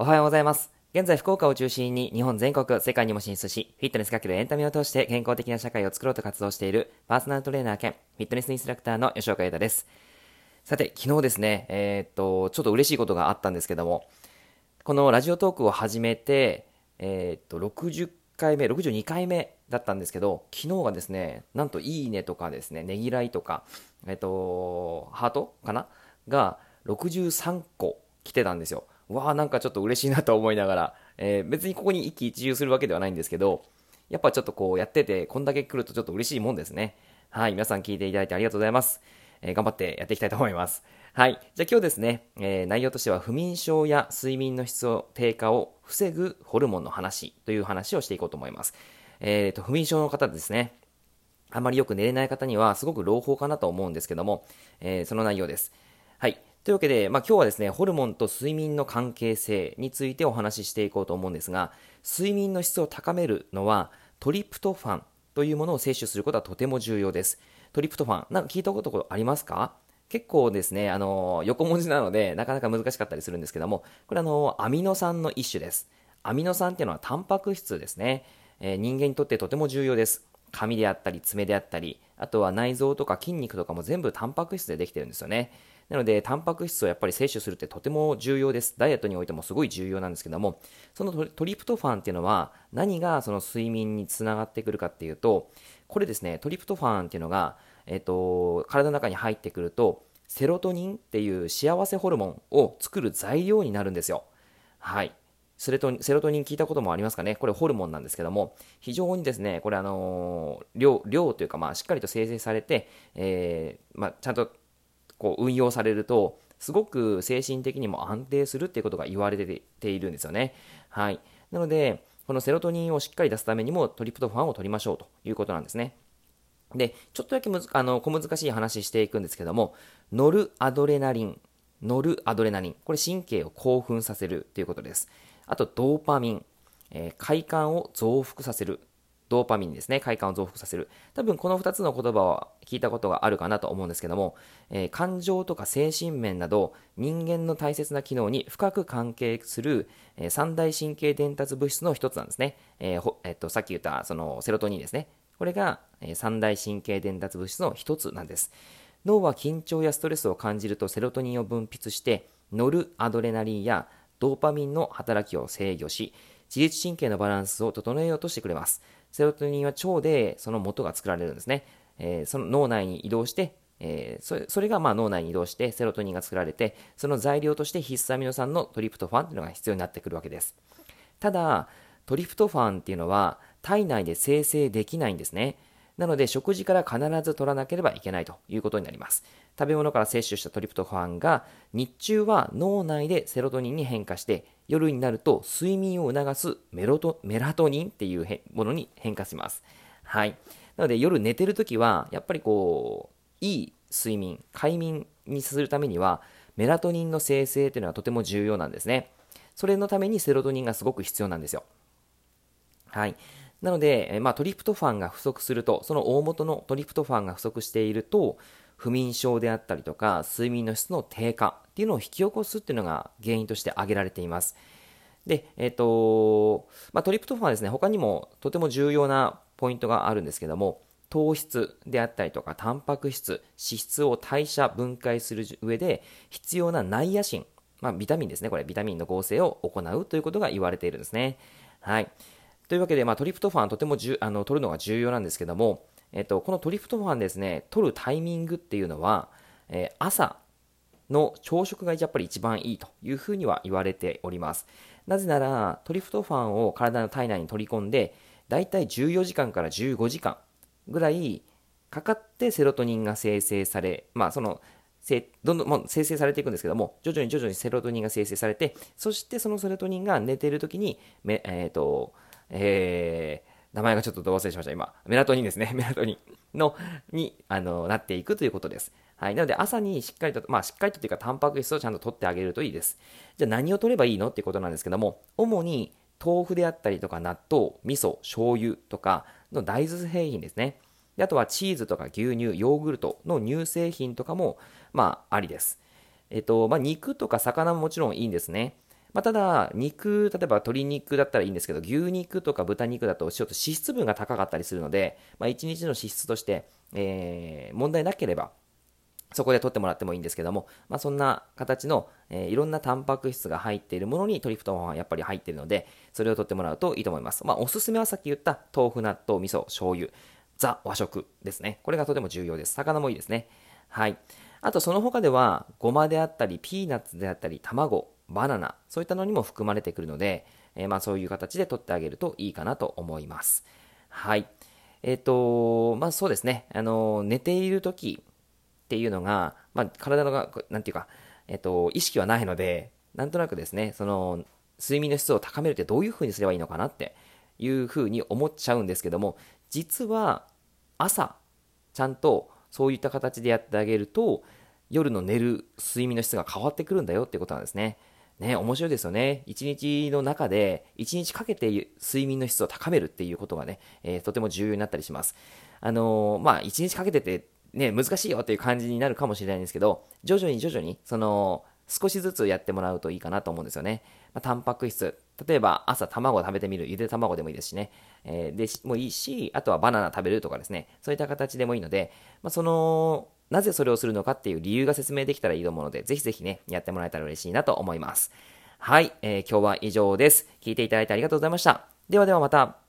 おはようございます。現在、福岡を中心に日本全国、世界にも進出し、フィットネスかけるエンタメを通して健康的な社会を作ろうと活動しているパーソナルトレーナー兼フィットネスインストラクターの吉岡優太です。さて、昨日ですね、えーっと、ちょっと嬉しいことがあったんですけども、このラジオトークを始めて、えーっと、60回目、62回目だったんですけど、昨日がですね、なんといいねとかですね、ねぎらいとか、えーっと、ハートかな？が63個来てたんですよ。わあ、なんかちょっと嬉しいなと思いながら、えー別にここに一喜一憂するわけではないんですけど、やっぱちょっとこうやってて、こんだけ来るとちょっと嬉しいもんですね。はい、皆さん聞いていただいてありがとうございます。えー頑張ってやっていきたいと思います。はい、じゃあ今日ですね、えー内容としては不眠症や睡眠の質を低下を防ぐホルモンの話という話をしていこうと思います。えーと、不眠症の方ですね。あまりよく寝れない方にはすごく朗報かなと思うんですけども、えーその内容です。はい。というわけで、まあ、今日はですね、ホルモンと睡眠の関係性についてお話ししていこうと思うんですが、睡眠の質を高めるのはトリプトファンというものを摂取することはとても重要です。トリプトファン、なんか聞いたことありますか？結構ですね、あの、横文字なので、なかなか難しかったりするんですけども、これあの、アミノ酸の一種です。アミノ酸っていうのはタンパク質ですね。えー人間にとってとても重要です。髪であったり、爪であったり、あとは内臓とか筋肉とかも全部タンパク質でできてるんですよね。なので、タンパク質をやっぱり摂取するってとても重要です。ダイエットにおいてもすごい重要なんですけども、そのトリプトファンっていうのは何がその睡眠につながってくるかっていうと、これですね、トリプトファンっていうのが、えっ、と、体の中に入ってくると、セロトニンっていう幸せホルモンを作る材料になるんですよ。はい。セロトニンセロトニン聞いたこともありますかね？これホルモンなんですけども、非常にですね、これあのー量、量というか、まあ、しっかりと生成されて、えーまあ、ちゃんとこう運用されると、すごく精神的にも安定するっていうことが言われているんですよね。はい。なので、このセロトニンをしっかり出すためにもトリプトファンを取りましょうということなんですね。で、ちょっとだけむずあの小難しい話していくんですけども、ノルアドレナリン、ノルアドレナリン、これ神経を興奮させるということです。あと、ドーパミン、えー快感を増幅させる。ドーパミンですね。快感を増幅させる。多分この2つの言葉は聞いたことがあるかなと思うんですけども、えー感情とか精神面など人間の大切な機能に深く関係する、えー三大神経伝達物質の一つなんですね。えーえっとさっき言ったそのセロトニンですね。これが、え三大神経伝達物質の一つなんです。脳は緊張やストレスを感じるとセロトニンを分泌して、ノルアドレナリンやドーパミンの働きを制御し、自律神経のバランスを整えようとしてくれます。セロトニンは腸でその元が作られるんですね。えーその脳内に移動して、えーそれがまあ脳内に移動してセロトニンが作られて、その材料として必須アミノ酸のトリプトファンというのが必要になってくるわけです。ただ、トリプトファンっていうのは体内で生成できないんですね。なので食事から必ず取らなければいけないということになります。食べ物から摂取したトリプトファンが日中は脳内でセロトニンに変化して夜になると睡眠を促すメロトメラトニンっていうものに変化します。はい。なので夜寝てるときはやっぱりこういい睡眠、快眠にするためにはメラトニンの生成というのはとても重要なんですね。それのためにセロトニンがすごく必要なんですよ。はい。なので、まあ、トリプトファンが不足すると、その大元のトリプトファンが不足していると、不眠症であったりとか、睡眠の質の低下っていうのを引き起こすっていうのが原因として挙げられています。で、えっ、と、まあ、トリプトファンはですね、他にもとても重要なポイントがあるんですけども、糖質であったりとか、タンパク質、脂質を代謝、分解する上で必要なナイアシン、まあ、ビタミンですね、これ、ビタミンの合成を行うということが言われているんですね。はい。というわけで、まあ、トリプトファンとてもじゅあの取るのが重要なんですけども、えっと、このトリプトファンですね、取るタイミングっていうのは、えー朝の朝食がやっぱり一番いいというふうには言われております。なぜなら、トリプトファンを体の体内に取り込んで、だいたい14時間から15時間ぐらいかかってセロトニンが生成され、まあ、その、どんどん、もう生成されていくんですけども、徐々に徐々にセロトニンが生成されて、そしてそのセロトニンが寝ている時に、えっ、と、えー名前がちょっとど忘れしました、今。メラトニンですね。メラトニンの、に、あの、なっていくということです。はい。なので、朝にしっかりと、まあ、しっかりとというか、タンパク質をちゃんと取ってあげるといいです。じゃあ、何を取ればいいのっていうことなんですけども、主に、豆腐であったりとか、納豆、味噌、醤油とかの大豆製品ですね。であとは、チーズとか牛乳、ヨーグルトの乳製品とかも、まあ、ありです。えっと、まあ、肉とか魚ももちろんいいんですね。まあ、ただ、肉、例えば鶏肉だったらいいんですけど、牛肉とか豚肉だとちょっと脂質分が高かったりするので、まあ、1日の脂質として、えー、問題なければ、そこで取ってもらってもいいんですけども、まあ、そんな形の、えー、いろんなタンパク質が入っているものにトリプトファンはやっぱり入っているので、それを取ってもらうといいと思います。まあ、おすすめはさっき言った豆腐、納豆、味噌、醤油、ザ和食ですね。これがとても重要です。魚もいいですね。はい。あとその他では、ごまであったり、ピーナッツであったり、卵、バナナ、そういったのにも含まれてくるので、えー、まあそういう形で取ってあげるといいかなと思います。はい。えっ、ー、と、まあそうですね。あの、寝ている時っていうのが、まあ体のが、なんていうか、えっ、ー、と、意識はないので、なんとなくですね、その、睡眠の質を高めるってどういう風にすればいいのかなっていう風に思っちゃうんですけども、実は朝、ちゃんとそういった形でやってあげると、夜の寝る睡眠の質が変わってくるんだよってことなんですね。ね、面白いですよね。一日の中で、一日かけて睡眠の質を高めるっていうことがね、えー、とても重要になったりします。あのー、まあ、一日かけてて、ね、難しいよっていう感じになるかもしれないんですけど、徐々に徐々に、その、少しずつやってもらうといいかなと思うんですよね。まあ、タンパク質。例えば朝卵を食べてみる。ゆで卵でもいいですしね。えー、でもいいし、あとはバナナ食べるとかですね。そういった形でもいいので、まあ、その、なぜそれをするのかっていう理由が説明できたらいいと思うので、ぜひぜひね、やってもらえたら嬉しいなと思います。はい、えー、今日は以上です。聞いていただいてありがとうございました。ではではまた。